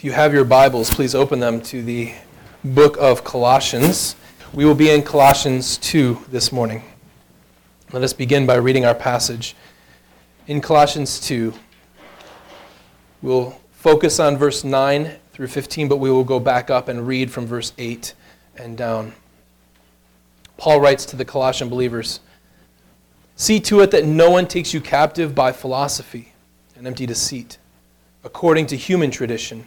If you have your Bibles, please open them to the book of Colossians. We will be in Colossians 2 this morning. Let us begin by reading our passage. In Colossians 2, we'll focus on verse 9 through 15, but we will go back up and read from verse 8 and down. Paul writes to the Colossian believers See to it that no one takes you captive by philosophy and empty deceit, according to human tradition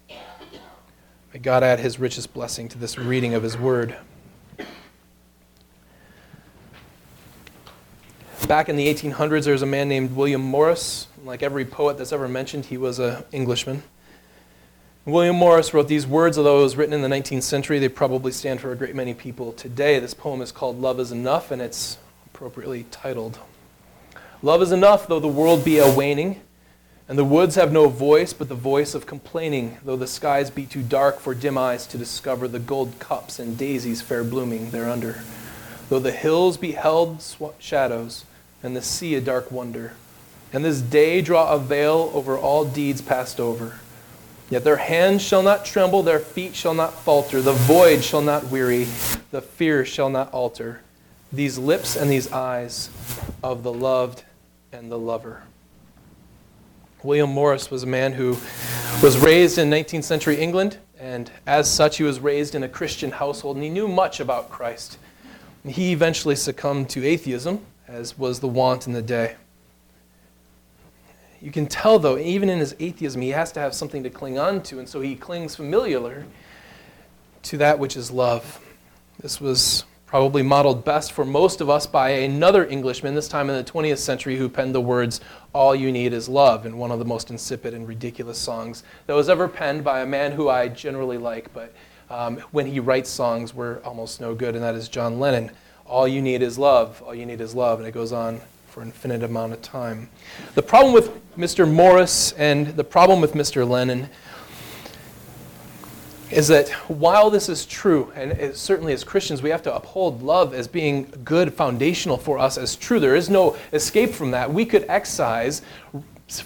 May God add his richest blessing to this reading of his word. Back in the 1800s, there was a man named William Morris. Like every poet that's ever mentioned, he was an Englishman. William Morris wrote these words, although it was written in the 19th century, they probably stand for a great many people today. This poem is called Love is Enough, and it's appropriately titled. Love is enough, though the world be a waning and the woods have no voice but the voice of complaining, though the skies be too dark for dim eyes to discover the gold cups and daisies fair blooming thereunder. Though the hills be held shadows, and the sea a dark wonder, and this day draw a veil over all deeds passed over. Yet their hands shall not tremble, their feet shall not falter, the void shall not weary, the fear shall not alter. These lips and these eyes of the loved and the lover. William Morris was a man who was raised in 19th century England, and as such, he was raised in a Christian household, and he knew much about Christ. He eventually succumbed to atheism, as was the wont in the day. You can tell, though, even in his atheism, he has to have something to cling on to, and so he clings familiarly to that which is love. This was probably modeled best for most of us by another Englishman, this time in the 20th century, who penned the words, All You Need Is Love, in one of the most insipid and ridiculous songs that was ever penned by a man who I generally like, but um, when he writes songs, we're almost no good, and that is John Lennon. All you need is love, all you need is love, and it goes on for an infinite amount of time. The problem with Mr. Morris and the problem with Mr. Lennon is that while this is true, and certainly as Christians, we have to uphold love as being good, foundational for us as true. There is no escape from that. We could excise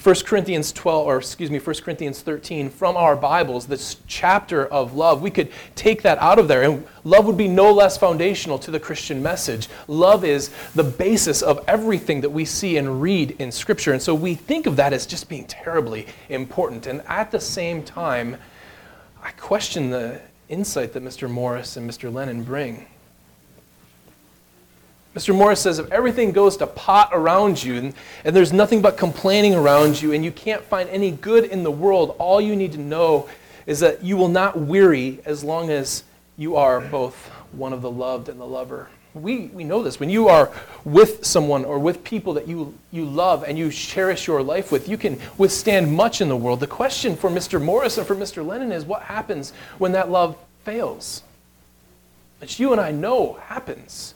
1 Corinthians 12, or excuse me, 1 Corinthians 13 from our Bibles, this chapter of love. We could take that out of there, and love would be no less foundational to the Christian message. Love is the basis of everything that we see and read in Scripture. And so we think of that as just being terribly important. And at the same time, I question the insight that Mr. Morris and Mr. Lennon bring. Mr. Morris says if everything goes to pot around you and, and, there's nothing but complaining around you and you can't find any good in the world, all you need to know is that you will not weary as long as you are both one of the loved and the lover we, we know this. When you are with someone or with people that you, you love and you cherish your life with, you can withstand much in the world. The question for Mr. Morris and for Mr. Lennon is what happens when that love fails? Which you and I know happens.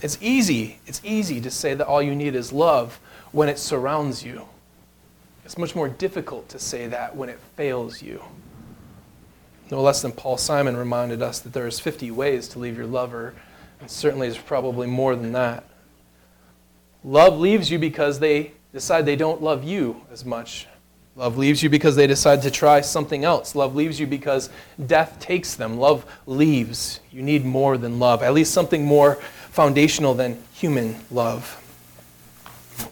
It's easy, it's easy to say that all you need is love when it surrounds you. It's much more difficult to say that when it fails you. No less than Paul Simon reminded us that there is 50 ways to leave your lover, and certainly there's probably more than that. Love leaves you because they decide they don't love you as much. Love leaves you because they decide to try something else. Love leaves you because death takes them. Love leaves. You need more than love, at least something more foundational than human love.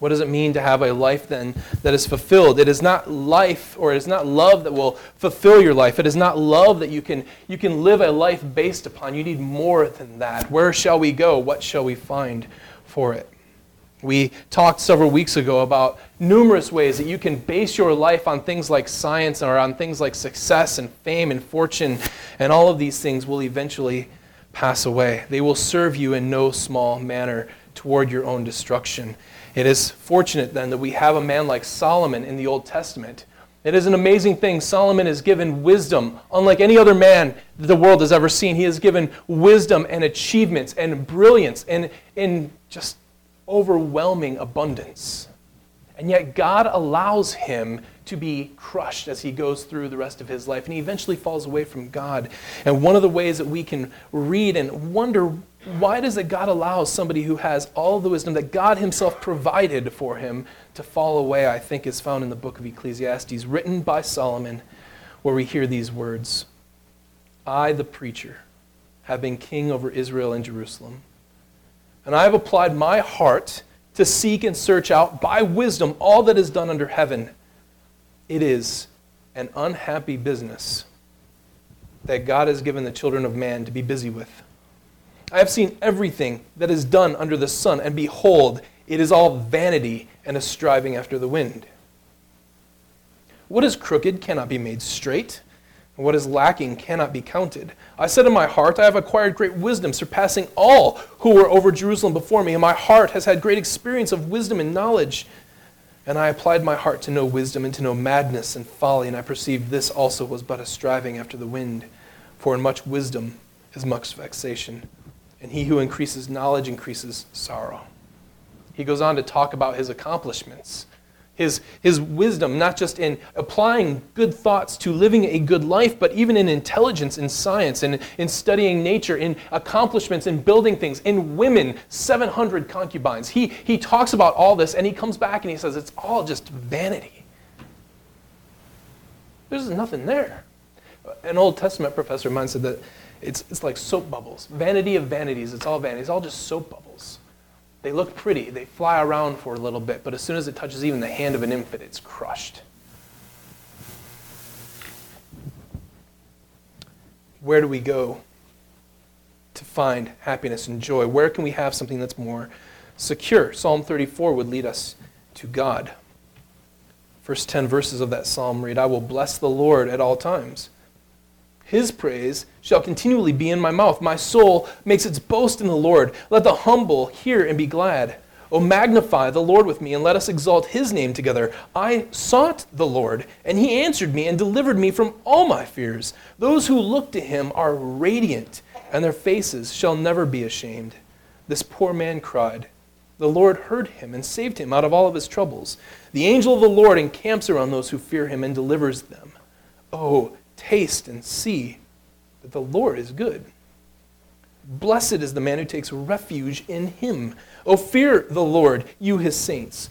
What does it mean to have a life then that is fulfilled? It is not life or it is not love that will fulfill your life. It is not love that you can, you can live a life based upon. You need more than that. Where shall we go? What shall we find for it? We talked several weeks ago about numerous ways that you can base your life on things like science or on things like success and fame and fortune, and all of these things will eventually pass away. They will serve you in no small manner toward your own destruction. It is fortunate then that we have a man like Solomon in the Old Testament. It is an amazing thing. Solomon is given wisdom, unlike any other man the world has ever seen. He is given wisdom and achievements and brilliance and in just overwhelming abundance. And yet, God allows him to be crushed as he goes through the rest of his life. And he eventually falls away from God. And one of the ways that we can read and wonder why does it God allow somebody who has all the wisdom that God himself provided for him to fall away, I think is found in the book of Ecclesiastes, written by Solomon, where we hear these words I, the preacher, have been king over Israel and Jerusalem. And I have applied my heart to seek and search out by wisdom all that is done under heaven. It is an unhappy business that God has given the children of man to be busy with. I have seen everything that is done under the sun, and behold, it is all vanity and a striving after the wind. What is crooked cannot be made straight, and what is lacking cannot be counted. I said in my heart, I have acquired great wisdom, surpassing all who were over Jerusalem before me, and my heart has had great experience of wisdom and knowledge. And I applied my heart to know wisdom and to know madness and folly, and I perceived this also was but a striving after the wind. For in much wisdom is much vexation and he who increases knowledge increases sorrow. He goes on to talk about his accomplishments, his, his wisdom, not just in applying good thoughts to living a good life, but even in intelligence, in science, in, in studying nature, in accomplishments, in building things, in women, 700 concubines. He, he talks about all this, and he comes back and he says it's all just vanity. There's nothing there. An Old Testament professor of mine said that it's, it's like soap bubbles. Vanity of vanities. It's all vanity. It's all just soap bubbles. They look pretty. They fly around for a little bit, but as soon as it touches even the hand of an infant, it's crushed. Where do we go to find happiness and joy? Where can we have something that's more secure? Psalm 34 would lead us to God. First 10 verses of that psalm read I will bless the Lord at all times. His praise shall continually be in my mouth. My soul makes its boast in the Lord. Let the humble hear and be glad. O magnify the Lord with me, and let us exalt his name together. I sought the Lord, and he answered me and delivered me from all my fears. Those who look to him are radiant, and their faces shall never be ashamed. This poor man cried. The Lord heard him and saved him out of all of his troubles. The angel of the Lord encamps around those who fear him and delivers them. Oh, Taste and see that the Lord is good. Blessed is the man who takes refuge in him. O fear the Lord, you his saints,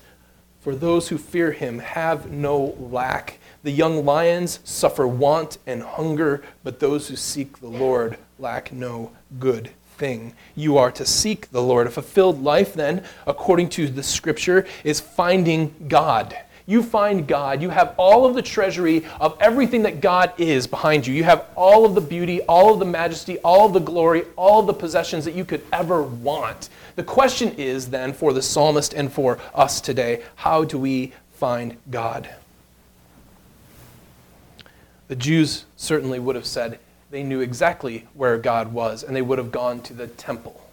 for those who fear him have no lack. The young lions suffer want and hunger, but those who seek the Lord lack no good thing. You are to seek the Lord. A fulfilled life, then, according to the scripture, is finding God you find God. You have all of the treasury of everything that God is behind you. You have all of the beauty, all of the majesty, all of the glory, all of the possessions that you could ever want. The question is then for the psalmist and for us today how do we find God? The Jews certainly would have said they knew exactly where God was, and they would have gone to the temple.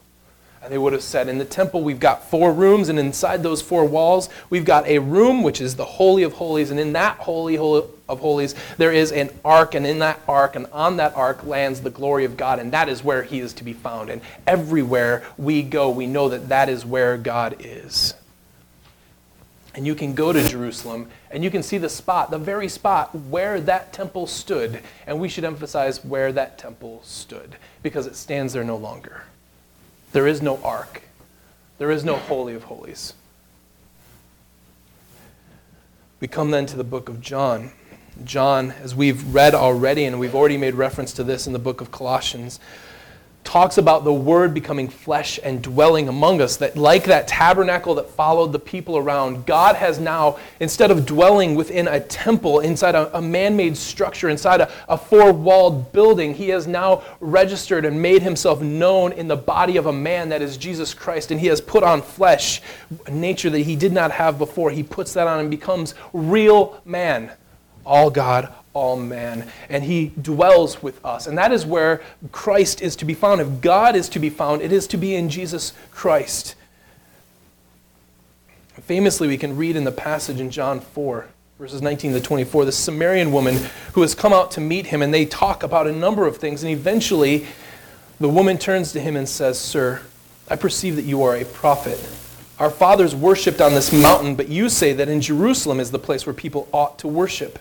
They would have said, In the temple, we've got four rooms, and inside those four walls, we've got a room which is the Holy of Holies. And in that Holy of Holies, there is an ark, and in that ark, and on that ark lands the glory of God, and that is where He is to be found. And everywhere we go, we know that that is where God is. And you can go to Jerusalem and you can see the spot, the very spot where that temple stood. And we should emphasize where that temple stood because it stands there no longer. There is no ark. There is no Holy of Holies. We come then to the book of John. John, as we've read already, and we've already made reference to this in the book of Colossians, talks about the Word becoming flesh and dwelling among us. That, like that tabernacle that followed the people around, God has now, instead of dwelling within a temple, inside a, a man made structure, inside a, a four walled building, He has now registered and made Himself known in the body of a man that is Jesus Christ. And He has put on flesh, a nature that He did not have before. He puts that on and becomes real man. All God, all man, and he dwells with us. And that is where Christ is to be found. If God is to be found, it is to be in Jesus Christ. Famously, we can read in the passage in John 4, verses 19 to 24, the Samaritan woman who has come out to meet him, and they talk about a number of things. And eventually, the woman turns to him and says, Sir, I perceive that you are a prophet. Our fathers worshipped on this mountain, but you say that in Jerusalem is the place where people ought to worship.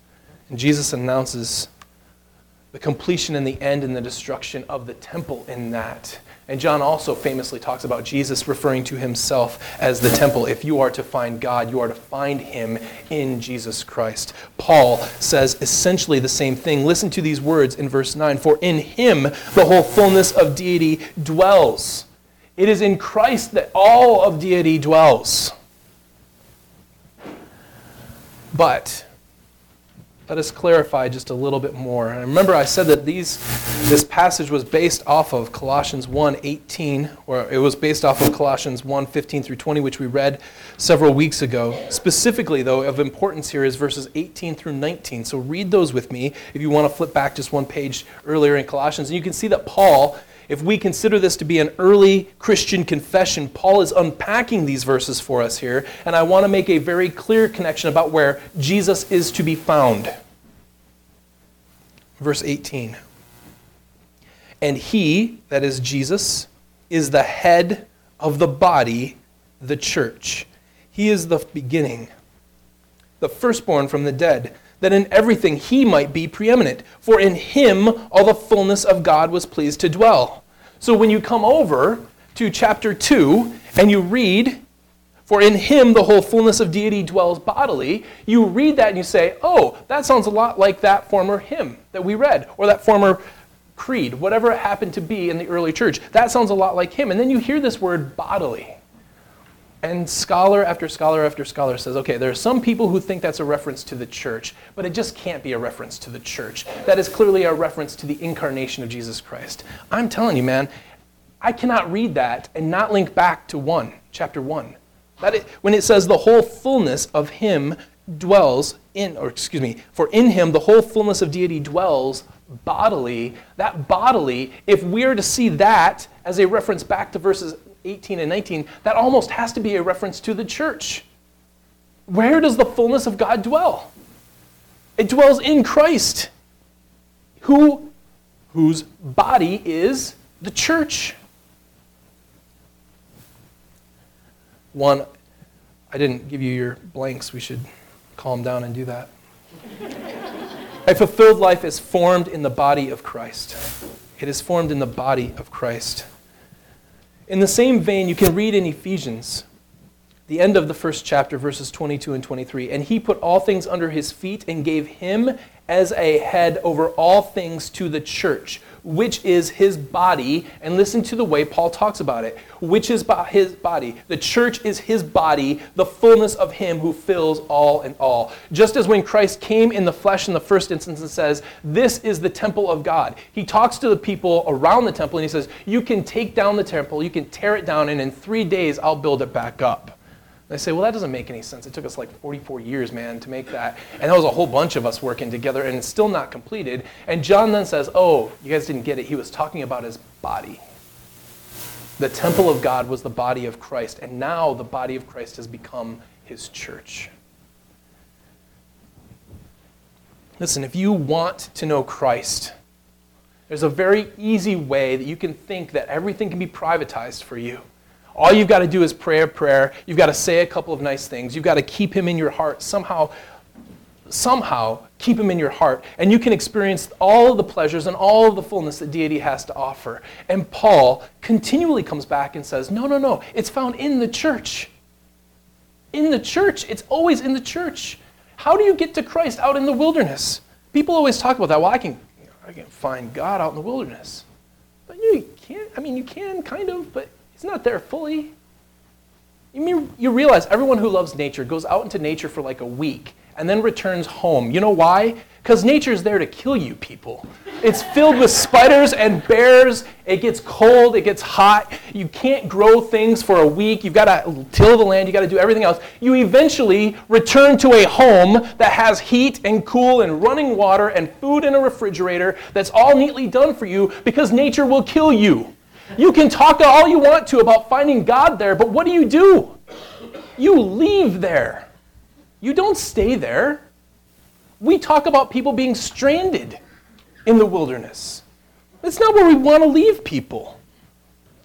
Jesus announces the completion and the end and the destruction of the temple in that. And John also famously talks about Jesus referring to himself as the temple. If you are to find God, you are to find him in Jesus Christ. Paul says essentially the same thing. Listen to these words in verse 9 For in him the whole fullness of deity dwells. It is in Christ that all of deity dwells. But let us clarify just a little bit more. And remember, I said that these, this passage was based off of Colossians 1 18, or it was based off of Colossians 1 15 through 20, which we read several weeks ago. Specifically, though, of importance here is verses 18 through 19. So read those with me if you want to flip back just one page earlier in Colossians. And you can see that Paul if we consider this to be an early Christian confession, Paul is unpacking these verses for us here, and I want to make a very clear connection about where Jesus is to be found. Verse 18. And he, that is Jesus, is the head of the body, the church. He is the beginning, the firstborn from the dead, that in everything he might be preeminent. For in him all the fullness of God was pleased to dwell so when you come over to chapter 2 and you read, For in him the whole fullness of deity dwells bodily, you read that and you say, Oh, that sounds a lot like that former hymn that we read, or that former creed, whatever it happened to be in the early church. That sounds a lot like him. And then you hear this word bodily. And scholar after scholar after scholar says, okay, there are some people who think that's a reference to the church, but it just can't be a reference to the church. That is clearly a reference to the incarnation of Jesus Christ. I'm telling you, man, I cannot read that and not link back to 1, chapter 1. That it, when it says the whole fullness of him dwells in, or excuse me, for in him the whole fullness of deity dwells bodily, that bodily, if we are to see that as a reference back to verses 18 and 19, that almost has to be a reference to the church. Where does the fullness of God dwell? It dwells in Christ, who, whose body is the church. One, I didn't give you your blanks. We should calm down and do that. a fulfilled life is formed in the body of Christ. It is formed in the body of Christ. In the same vein, you can read in Ephesians, the end of the first chapter, verses 22 and 23. And he put all things under his feet and gave him as a head over all things to the church, which is his body. And listen to the way Paul talks about it, which is his body. The church is his body, the fullness of him who fills all in all. Just as when Christ came in the flesh in the first instance and says, This is the temple of God, he talks to the people around the temple and he says, You can take down the temple, you can tear it down, and in three days I'll build it back up. They say, well, that doesn't make any sense. It took us like 44 years, man, to make that. And that was a whole bunch of us working together, and it's still not completed. And John then says, oh, you guys didn't get it. He was talking about his body. The temple of God was the body of Christ, and now the body of Christ has become his church. Listen, if you want to know Christ, There's a very easy way that you can think that everything can be privatized for you. All you've got to do is pray a prayer. You've got to say a couple of nice things. You've got to keep him in your heart somehow. Somehow keep him in your heart, and you can experience all of the pleasures and all of the fullness that deity has to offer. And Paul continually comes back and says, No, no, no, it's found in the church. In the church. It's always in the church. How do you get to Christ out in the wilderness? People always talk about that. Well, I can I can find God out in the wilderness. But you can't, I mean, you can kind of, but He's not there fully. You, mean, you realize everyone who loves nature goes out into nature for like a week and then returns home. You know why? Because nature is there to kill you people. It's filled with spiders and bears. It gets cold, it gets hot. You can't grow things for a week. You've got to till the land, you've got to do everything else. You eventually return to a home that has heat and cool and running water and food in a refrigerator that's all neatly done for you because nature will kill you. You can talk all you want to about finding God there, but what do you do? You leave there. You don't stay there. We talk about people being stranded in the wilderness. That's not where we want to leave people.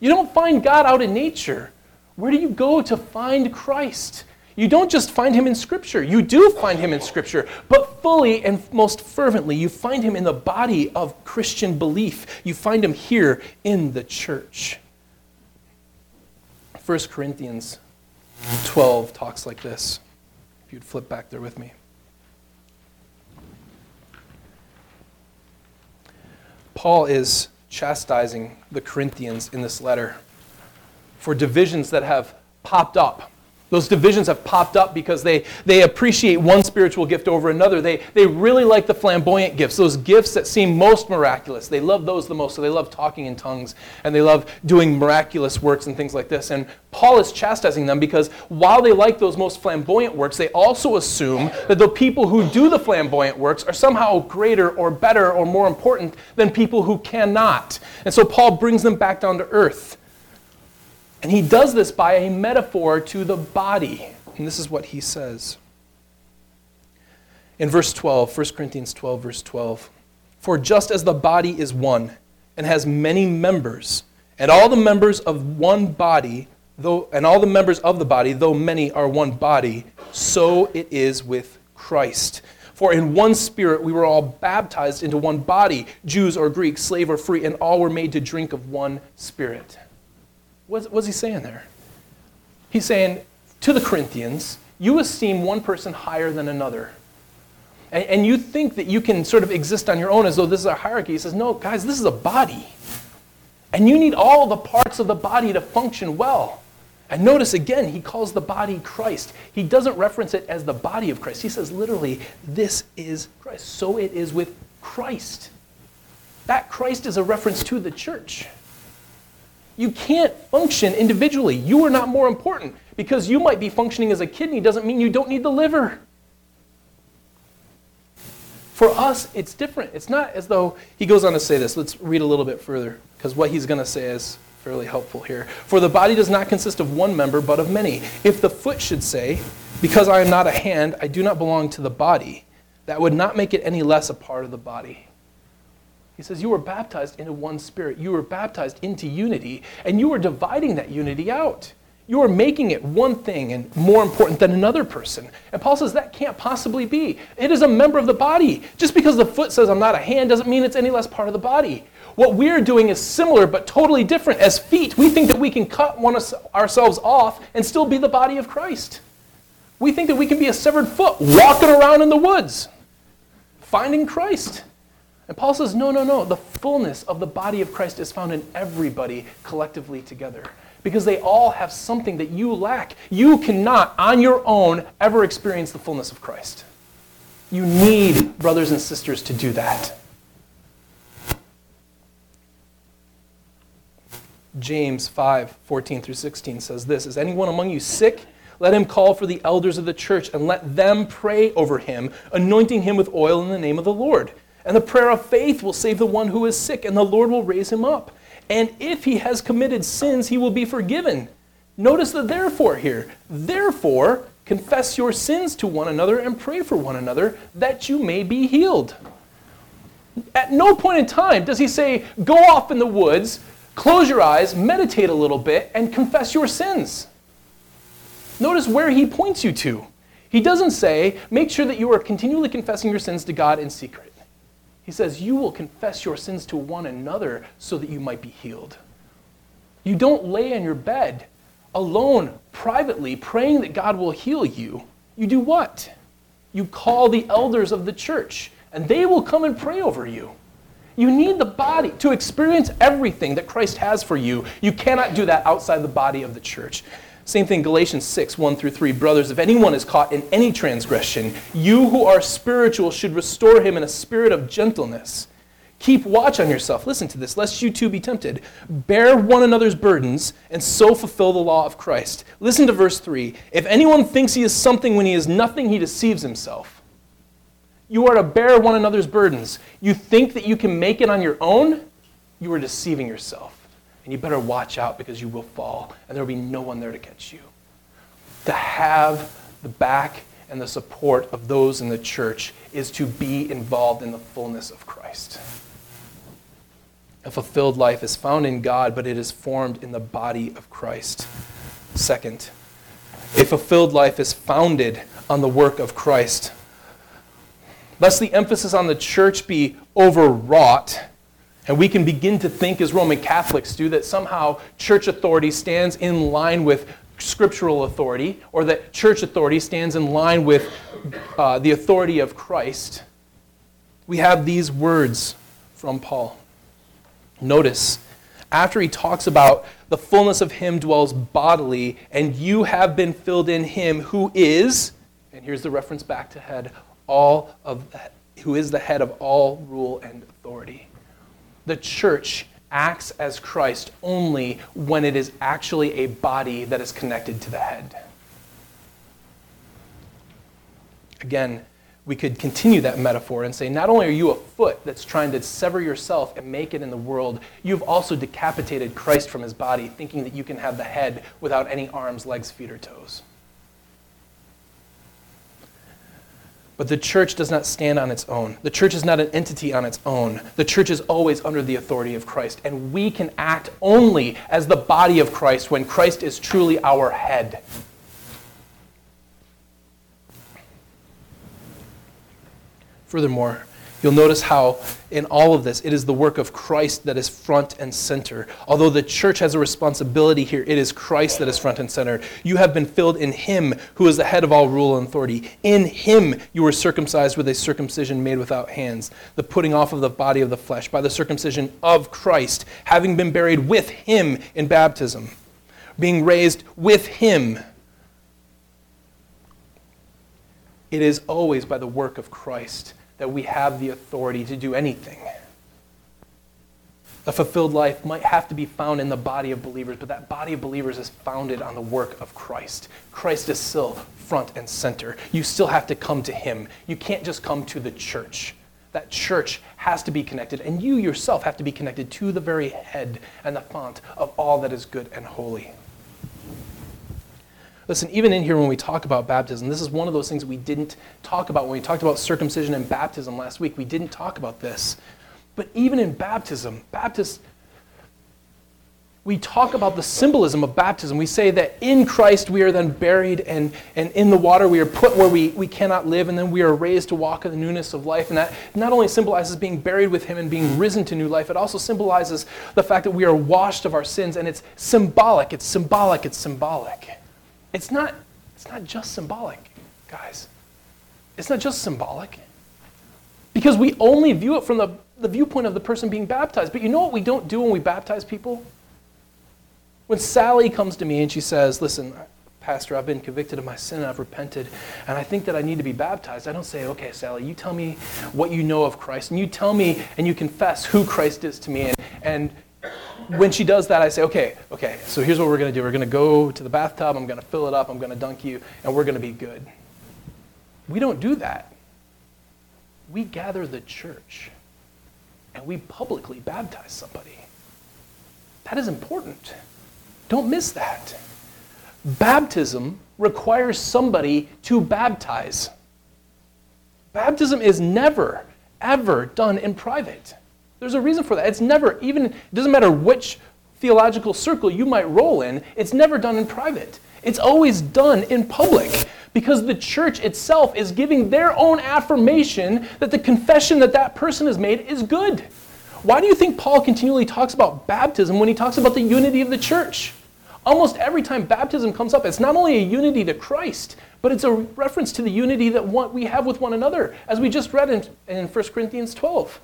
You don't find God out in nature. Where do you go to find Christ? You don't just find him in Scripture. You do find him in Scripture, but fully and most fervently, you find him in the body of Christian belief. You find him here in the church. 1 Corinthians 12 talks like this. If you'd flip back there with me. Paul is chastising the Corinthians in this letter for divisions that have popped up those divisions have popped up because they, they appreciate one spiritual gift over another. They, they really like the flamboyant gifts, those gifts that seem most miraculous. They love those the most. So they love talking in tongues and they love doing miraculous works and things like this. And Paul is chastising them because while they like those most flamboyant works, they also assume that the people who do the flamboyant works are somehow greater or better or more important than people who cannot. And so Paul brings them back down to earth. And he does this by a metaphor to the body. And this is what he says. In verse 12, 1 Corinthians 12, verse 12. For just as the body is one and has many members, and all the members of one body, though and all the members of the body, though many are one body, so it is with Christ. For in one spirit we were all baptized into one body, Jews or Greeks, slave or free, and all were made to drink of one spirit. What's, what's he saying there? He's saying to the Corinthians, you esteem one person higher than another. And, and you think that you can sort of exist on your own as though this is a hierarchy. He says, no, guys, this is a body. And you need all the parts of the body to function well. And notice again, he calls the body Christ. He doesn't reference it as the body of Christ. He says literally, this is Christ. So it is with Christ. That Christ is a reference to the church. You can't function individually. You are not more important. Because you might be functioning as a kidney doesn't mean you don't need the liver. For us, it's different. It's not as though he goes on to say this. Let's read a little bit further, because what he's going to say is fairly helpful here. For the body does not consist of one member, but of many. If the foot should say, Because I am not a hand, I do not belong to the body, that would not make it any less a part of the body. He says, You were baptized into one spirit. You were baptized into unity, and you were dividing that unity out. You are making it one thing and more important than another person. And Paul says that can't possibly be. It is a member of the body. Just because the foot says I'm not a hand doesn't mean it's any less part of the body. What we're doing is similar but totally different. As feet, we think that we can cut one of ourselves off and still be the body of Christ. We think that we can be a severed foot walking around in the woods, finding Christ. And Paul says, no, no, no. The fullness of the body of Christ is found in everybody collectively together because they all have something that you lack. You cannot, on your own, ever experience the fullness of Christ. You need brothers and sisters to do that. James 5 14 through 16 says this Is anyone among you sick? Let him call for the elders of the church and let them pray over him, anointing him with oil in the name of the Lord. And the prayer of faith will save the one who is sick, and the Lord will raise him up. And if he has committed sins, he will be forgiven. Notice the therefore here. Therefore, confess your sins to one another and pray for one another that you may be healed. At no point in time does he say, go off in the woods, close your eyes, meditate a little bit, and confess your sins. Notice where he points you to. He doesn't say, make sure that you are continually confessing your sins to God in secret. He says, you will confess your sins to one another so that you might be healed. You don't lay in your bed alone, privately, praying that God will heal you. You do what? You call the elders of the church, and they will come and pray over you. You need the body to experience everything that Christ has for you. You cannot do that outside the body of the church. Same thing, Galatians 6, 1 through 3. Brothers, if anyone is caught in any transgression, you who are spiritual should restore him in a spirit of gentleness. Keep watch on yourself. Listen to this, lest you too be tempted. Bear one another's burdens, and so fulfill the law of Christ. Listen to verse 3. If anyone thinks he is something when he is nothing, he deceives himself. You are to bear one another's burdens. You think that you can make it on your own? You are deceiving yourself. And you better watch out because you will fall, and there will be no one there to catch you. To have the back and the support of those in the church is to be involved in the fullness of Christ. A fulfilled life is found in God, but it is formed in the body of Christ. Second, a fulfilled life is founded on the work of Christ. Lest the emphasis on the church be overwrought, and we can begin to think, as Roman Catholics do, that somehow church authority stands in line with scriptural authority, or that church authority stands in line with uh, the authority of Christ. We have these words from Paul. Notice, after he talks about the fullness of him dwells bodily, and you have been filled in him who is, and here's the reference back to head, all of that, who is the head of all rule and authority the church acts as Christ only when it is actually a body that is connected to the head. Again, we could continue that metaphor and say not only are you a foot that's trying to sever yourself and make it in the world, you've also decapitated Christ from his body, thinking that you can have the head without any arms, legs, feet, or toes. But the church does not stand on its own. The church is not an entity on its own. The church is always under the authority of Christ. And we can act only as the body of Christ when Christ is truly our head. Furthermore, You'll notice how, in all of this, it is the work of Christ that is front and center. Although the church has a responsibility here, it is Christ that is front and center. You have been filled in Him, who is the head of all rule and authority. In Him, you were circumcised with a circumcision made without hands, the putting off of the body of the flesh, by the circumcision of Christ, having been buried with Him in baptism, being raised with Him. It is always by the work of Christ that we have the authority to do anything. A fulfilled life might have to be found in the body of believers, but that body of believers is founded on the work of Christ. Christ is still front and center. You still have to come to Him. You can't just come to the church. That church has to be connected, and you yourself have to be connected to the very head and the font of all that is good and holy. Listen, even in here when we talk about baptism, this is one of those things we didn't talk about when we talked about circumcision and baptism last week. We didn't talk about this. But even in baptism, Baptists, we talk about the symbolism of baptism. We say that in Christ we are then buried, and, and in the water we are put where we, we cannot live, and then we are raised to walk in the newness of life. And that not only symbolizes being buried with Him and being risen to new life, it also symbolizes the fact that we are washed of our sins, and it's symbolic, it's symbolic, it's symbolic. It's not, it's not just symbolic, guys. It's not just symbolic. Because we only view it from the, the viewpoint of the person being baptized. But you know what we don't do when we baptize people? When Sally comes to me and she says, Listen, Pastor, I've been convicted of my sin and I've repented, and I think that I need to be baptized. I don't say, okay, Sally, you tell me what you know of Christ, and you tell me and you confess who Christ is to me, and, and when she does that, I say, okay, okay, so here's what we're going to do. We're going to go to the bathtub, I'm going to fill it up, I'm going to dunk you, and we're going to be good. We don't do that. We gather the church and we publicly baptize somebody. That is important. Don't miss that. Baptism requires somebody to baptize. Baptism is never ever done in private. There's a reason for that. It's never, even, it doesn't matter which theological circle you might roll in, it's never done in private. It's always done in public because the church itself is giving their own affirmation that the confession that that person has made is good. Why do you think Paul continually talks about baptism when he talks about the unity of the church? Almost every time baptism comes up, it's not only a unity to Christ, but it's a reference to the unity that we have with one another, as we just read in, in 1 Corinthians 12.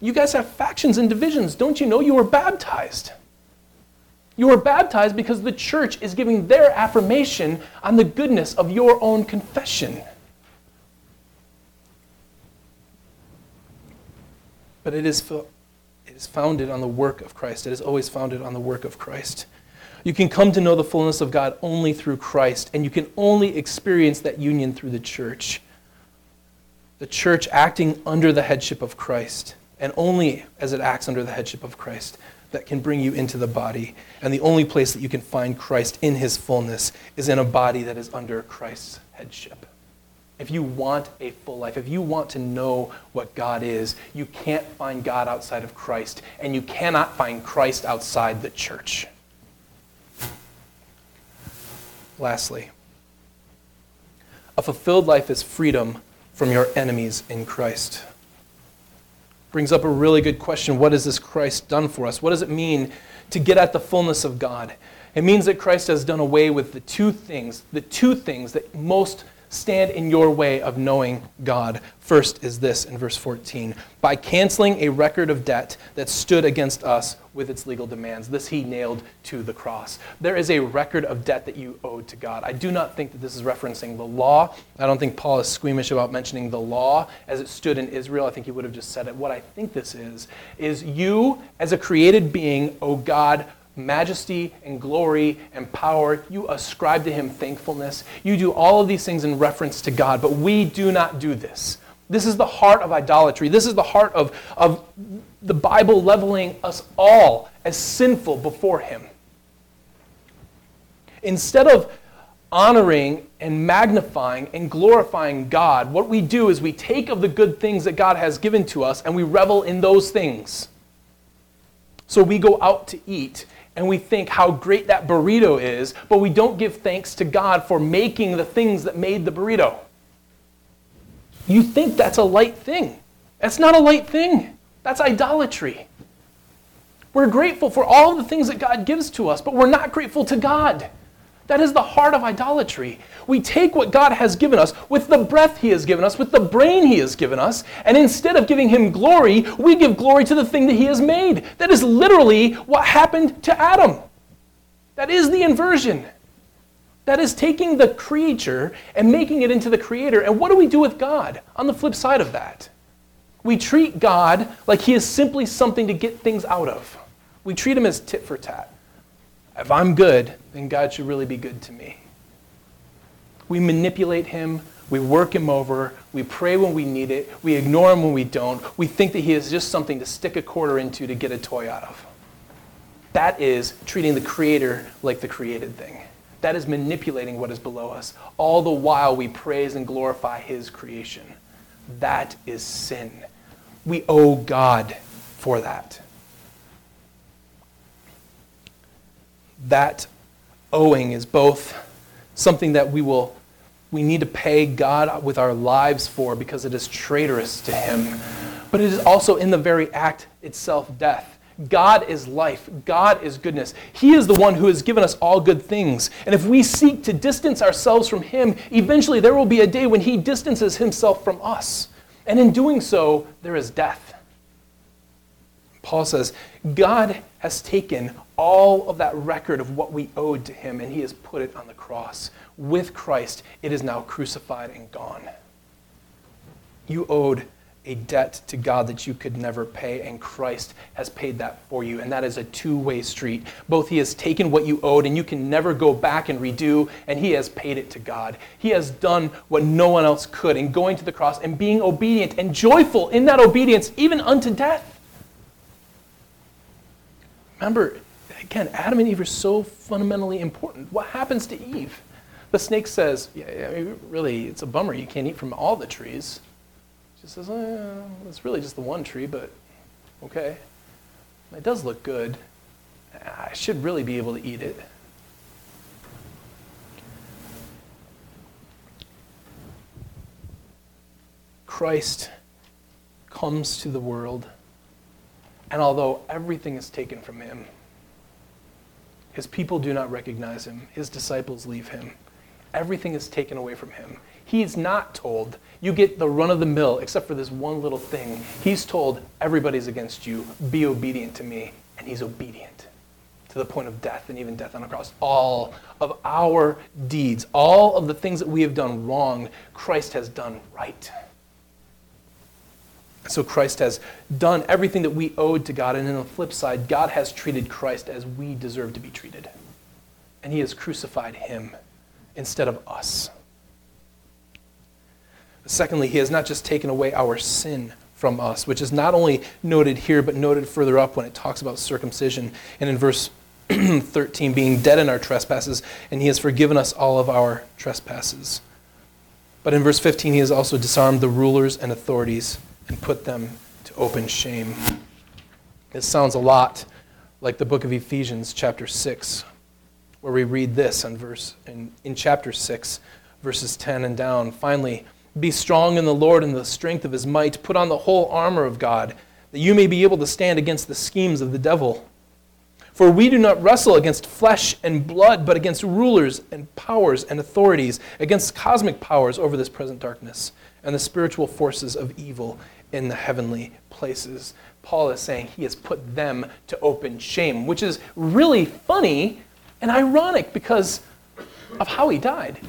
You guys have factions and divisions. Don't you know you were baptized? You were baptized because the church is giving their affirmation on the goodness of your own confession. But it is, it is founded on the work of Christ. It is always founded on the work of Christ. You can come to know the fullness of God only through Christ, and you can only experience that union through the church. The church acting under the headship of Christ, and only as it acts under the headship of Christ, that can bring you into the body. And the only place that you can find Christ in his fullness is in a body that is under Christ's headship. If you want a full life, if you want to know what God is, you can't find God outside of Christ, and you cannot find Christ outside the church. Lastly, a fulfilled life is freedom from your enemies in Christ. Brings up a really good question. What has this Christ done for us? What does it mean to get at the fullness of God? It means that Christ has done away with the two things, the two things that most stand in your way of knowing God. First is this in verse 14 by canceling a record of debt that stood against us with its legal demands. This he nailed to the cross. There is a record of debt that you owed to God. I do not think that this is referencing the law. I don't think Paul is squeamish about mentioning the law as it stood in Israel. I think he would have just said it. What I think this is, is you as a created being owe God majesty and glory and power. You ascribe to him thankfulness. You do all of these things in reference to God, but we do not do this. This is the heart of idolatry. This is the heart of, of the Bible leveling us all as sinful before him. Instead of honoring and magnifying and glorifying God, what we do is we take of the good things that God has given to us and we revel in those things. So we go out to eat and we think how great that burrito is, but we don't give thanks to God for making the things that made the burrito. You think that's a light thing. That's not a light thing. That's idolatry. We're grateful for all the things that God gives to us, but we're not grateful to God. That is the heart of idolatry. We take what God has given us, with the breath He has given us, with the brain He has given us, and instead of giving Him glory, we give glory to the thing that He has made. That is literally what happened to Adam. That is the inversion. That is taking the creature and making it into the creator. And what do we do with God on the flip side of that? We treat God like He is simply something to get things out of. We treat Him as tit for tat. If I'm good, then God should really be good to me. We manipulate him. We work him over. We pray when we need it. We ignore him when we don't. We think that he is just something to stick a quarter into to get a toy out of. That is treating the creator like the created thing. That is manipulating what is below us, all the while we praise and glorify his creation. That is sin. We owe God for that. That owing is both something that we will we need to pay God with our lives for because it is traitorous to him but it is also in the very act itself death God is life. God is goodness. He is the one who has given us all good things. And if we seek to distance ourselves from Him, eventually there will be a day when He distances Himself from us. And in doing so, there is death. Paul says, God has taken all of that record of what we owed to him, and he has put it on the cross. With Christ, it is now crucified and gone. You owed a debt to God that you could never pay, and Christ has paid that for you. And that is a two way street. Both He has taken what you owed, and you can never go back and redo, and He has paid it to God. He has done what no one else could in going to the cross and being obedient and joyful in that obedience, even unto death. Remember, again, Adam and Eve are so fundamentally important. What happens to Eve? The snake says, yeah, I mean, really, it's a bummer you can't eat from all the trees. She says, eh, it's really just the one tree, but okay. It does look good. I should really be able to eat it. Christ comes to the world, and although everything is taken from him, his people do not recognize him, his disciples leave him. Everything is taken away from him. He's not told, you get the run of the mill, except for this one little thing. He's told, everybody's against you, be obedient to me. And he's obedient to the point of death and even death on a cross. All of our deeds, all of the things that we have done wrong, Christ has done right. So Christ has done everything that we owed to God. And on the flip side, God has treated Christ as we deserve to be treated. And he has crucified him instead of us. Secondly, he has not just taken away our sin from us, which is not only noted here, but noted further up when it talks about circumcision. And in verse 13, being dead in our trespasses, and he has forgiven us all of our trespasses. But in verse 15, he has also disarmed the rulers and authorities and put them to open shame. This sounds a lot like the book of Ephesians, chapter 6, where we read this in, verse, in, in chapter 6, verses 10 and down. Finally, be strong in the Lord and the strength of his might. Put on the whole armor of God, that you may be able to stand against the schemes of the devil. For we do not wrestle against flesh and blood, but against rulers and powers and authorities, against cosmic powers over this present darkness, and the spiritual forces of evil in the heavenly places. Paul is saying he has put them to open shame, which is really funny and ironic because of how he died.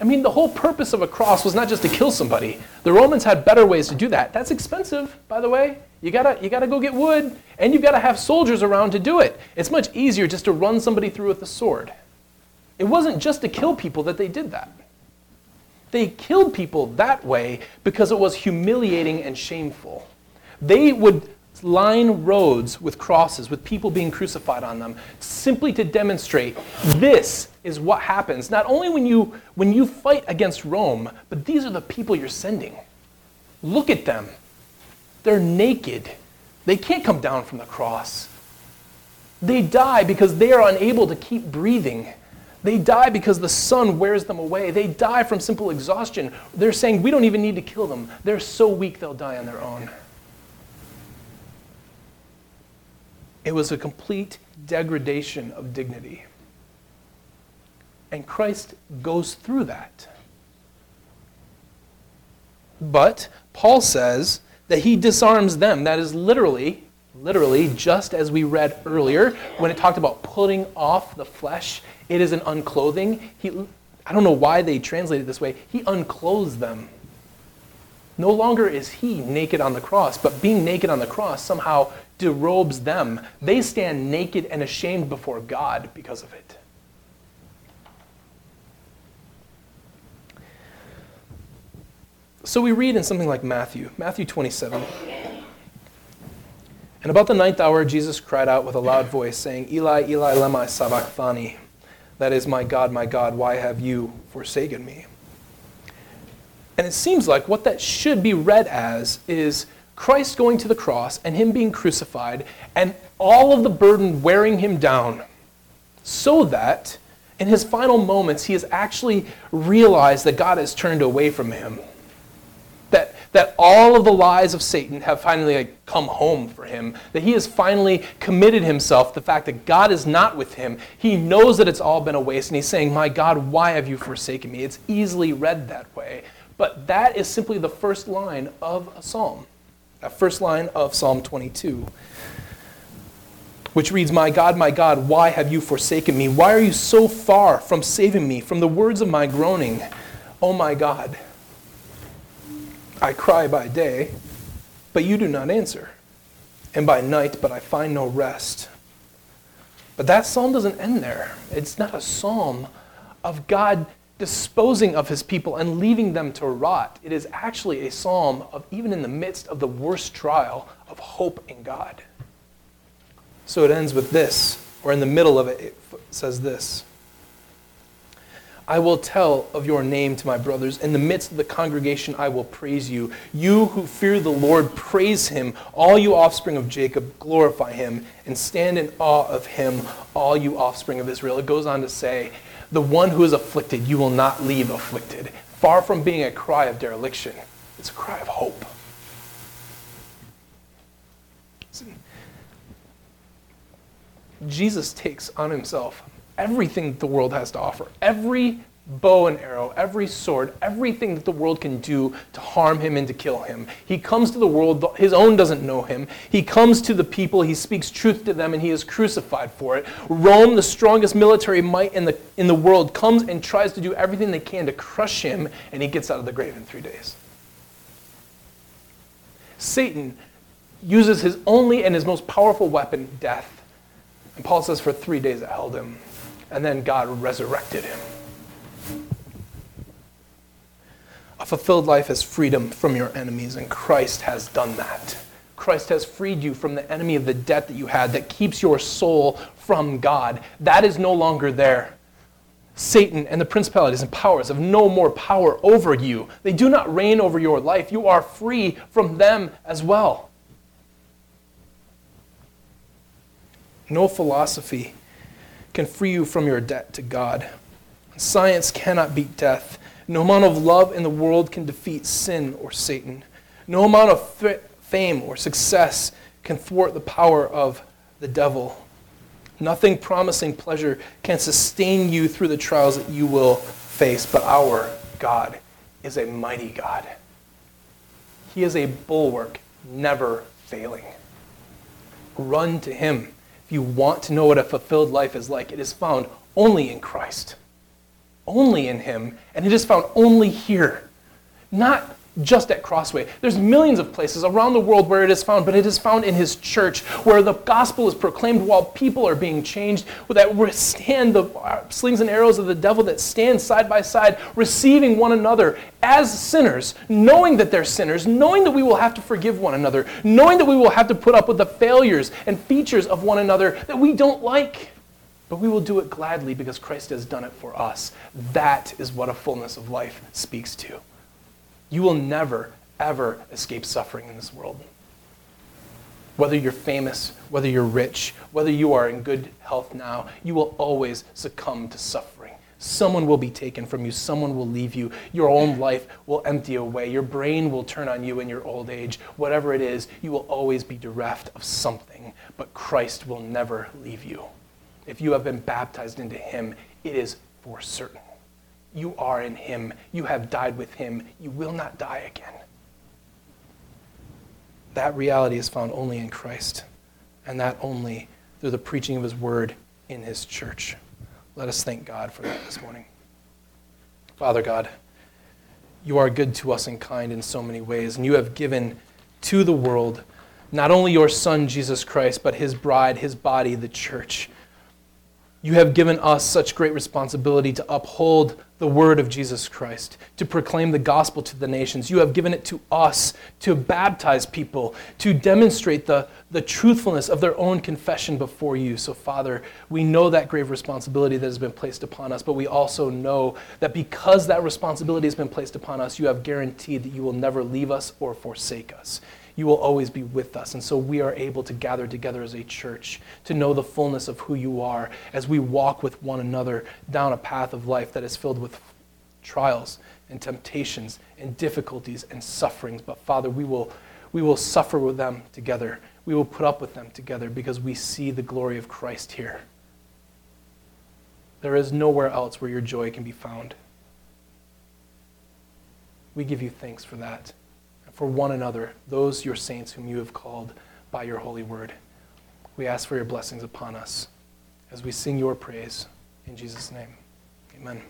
I mean, the whole purpose of a cross was not just to kill somebody. The Romans had better ways to do that. That's expensive, by the way. You gotta, you gotta go get wood, and you've gotta have soldiers around to do it. It's much easier just to run somebody through with a sword. It wasn't just to kill people that they did that. They killed people that way because it was humiliating and shameful. They would line roads with crosses, with people being crucified on them, simply to demonstrate this is what happens. Not only when you, when you fight against Rome, but these are the people you're sending. Look at them. They're naked. They can't come down from the cross. They die because they are unable to keep breathing. They die because the sun wears them away. They die from simple exhaustion. They're saying, we don't even need to kill them. They're so weak they'll die on their own. It was a complete degradation of dignity. And Christ goes through that. But Paul says that he disarms them. That is literally, literally, just as we read earlier when it talked about putting off the flesh it is an unclothing. He, I don't know why they translate it this way. He unclothes them. No longer is he naked on the cross, but being naked on the cross somehow derobes them. They stand naked and ashamed before God because of it. So we read in something like Matthew, Matthew 27. And about the ninth hour, Jesus cried out with a loud voice, saying, Eli, Eli, lema sabachthani that is, my God, my God, why have you forsaken me? And it seems like what that should be read as is Christ going to the cross and him being crucified and all of the burden wearing him down so that in his final moments he has actually realized that God has turned away from him that all of the lies of Satan have finally like, come home for him, that he has finally committed himself the fact that God is not with him. He knows that it's all been a waste, and he's saying, My God, why have you forsaken me? It's easily read that way. But that is simply the first line of a psalm, that first line of Psalm 22 which reads, My God, my God, why have you forsaken me? Why are you so far from saving me from the words of my groaning? Oh my God, I cry by day, but you do not answer, and by night, but I find no rest. But that psalm doesn't end there. It's not a psalm of God disposing of his people and leaving them to rot. It is actually a psalm of, even in the midst of the worst trial, of hope in God. So it ends with this, or in the middle of it, it says this I will tell of your name to my brothers. In the midst of the congregation, I will praise you. You who fear the Lord, praise him. All you offspring of Jacob, glorify him and stand in awe of him, all you offspring of Israel. It goes on to say, The one who is afflicted, you will not leave afflicted. Far from being a cry of dereliction, it's a cry of hope. Jesus takes on himself everything that the world has to offer. Every bow and arrow, every sword, everything that the world can do to harm him and to kill him. He comes to the world, his own doesn't know him. He comes to the people, he speaks truth to them, and he is crucified for it. Rome, the strongest military might in the, in the world, comes and tries to do everything they can to crush him, and he gets out of the grave in three days. Satan uses his only and his most powerful weapon, death. And Paul says for three days it held him and then God resurrected him. A fulfilled life is freedom from your enemies, and Christ has done that. Christ has freed you from the enemy of the debt that you had that keeps your soul from God. That is no longer there. Satan and the principalities and powers have no more power over you. They do not reign over your life. You are free from them as well. No philosophy can free you from your debt to God. Science cannot beat death. No amount of love in the world can defeat sin or Satan. No amount of fame or success can thwart the power of the devil. Nothing promising pleasure can sustain you through the trials that you will face, but our God is a mighty God. He is a bulwark, never failing. Run to him you want to know what a fulfilled life is like, it is found only in Christ, only in Him, and it is found only here, not just at Crossway. There's millions of places around the world where it is found, but it is found in his church, where the gospel is proclaimed while people are being changed, that withstand the uh, slings and arrows of the devil, that stand side by side, receiving one another as sinners, knowing that they're sinners, knowing that we will have to forgive one another, knowing that we will have to put up with the failures and features of one another that we don't like. But we will do it gladly because Christ has done it for us. That is what a fullness of life speaks to. You will never, ever escape suffering in this world. Whether you're famous, whether you're rich, whether you are in good health now, you will always succumb to suffering. Someone will be taken from you. Someone will leave you. Your own life will empty away. Your brain will turn on you in your old age. Whatever it is, you will always be bereft of something. But Christ will never leave you. If you have been baptized into Him, it is for certain. You are in him. You have died with him. You will not die again. That reality is found only in Christ, and that only through the preaching of his word in his church. Let us thank God for that this morning. Father God, you are good to us and kind in so many ways, and you have given to the world not only your Son, Jesus Christ, but his bride, his body, the church. You have given us such great responsibility to uphold the word of Jesus Christ, to proclaim the gospel to the nations. You have given it to us to baptize people, to demonstrate the, the truthfulness of their own confession before you. So, Father, we know that grave responsibility that has been placed upon us, but we also know that because that responsibility has been placed upon us, you have guaranteed that you will never leave us or forsake us you will always be with us. And so we are able to gather together as a church to know the fullness of who you are as we walk with one another down a path of life that is filled with trials and temptations and difficulties and sufferings. But Father, we will, we will suffer with them together. We will put up with them together because we see the glory of Christ here. There is nowhere else where your joy can be found. We give you thanks for that for one another, those your saints whom you have called by your holy word. We ask for your blessings upon us as we sing your praise. In Jesus' name, amen.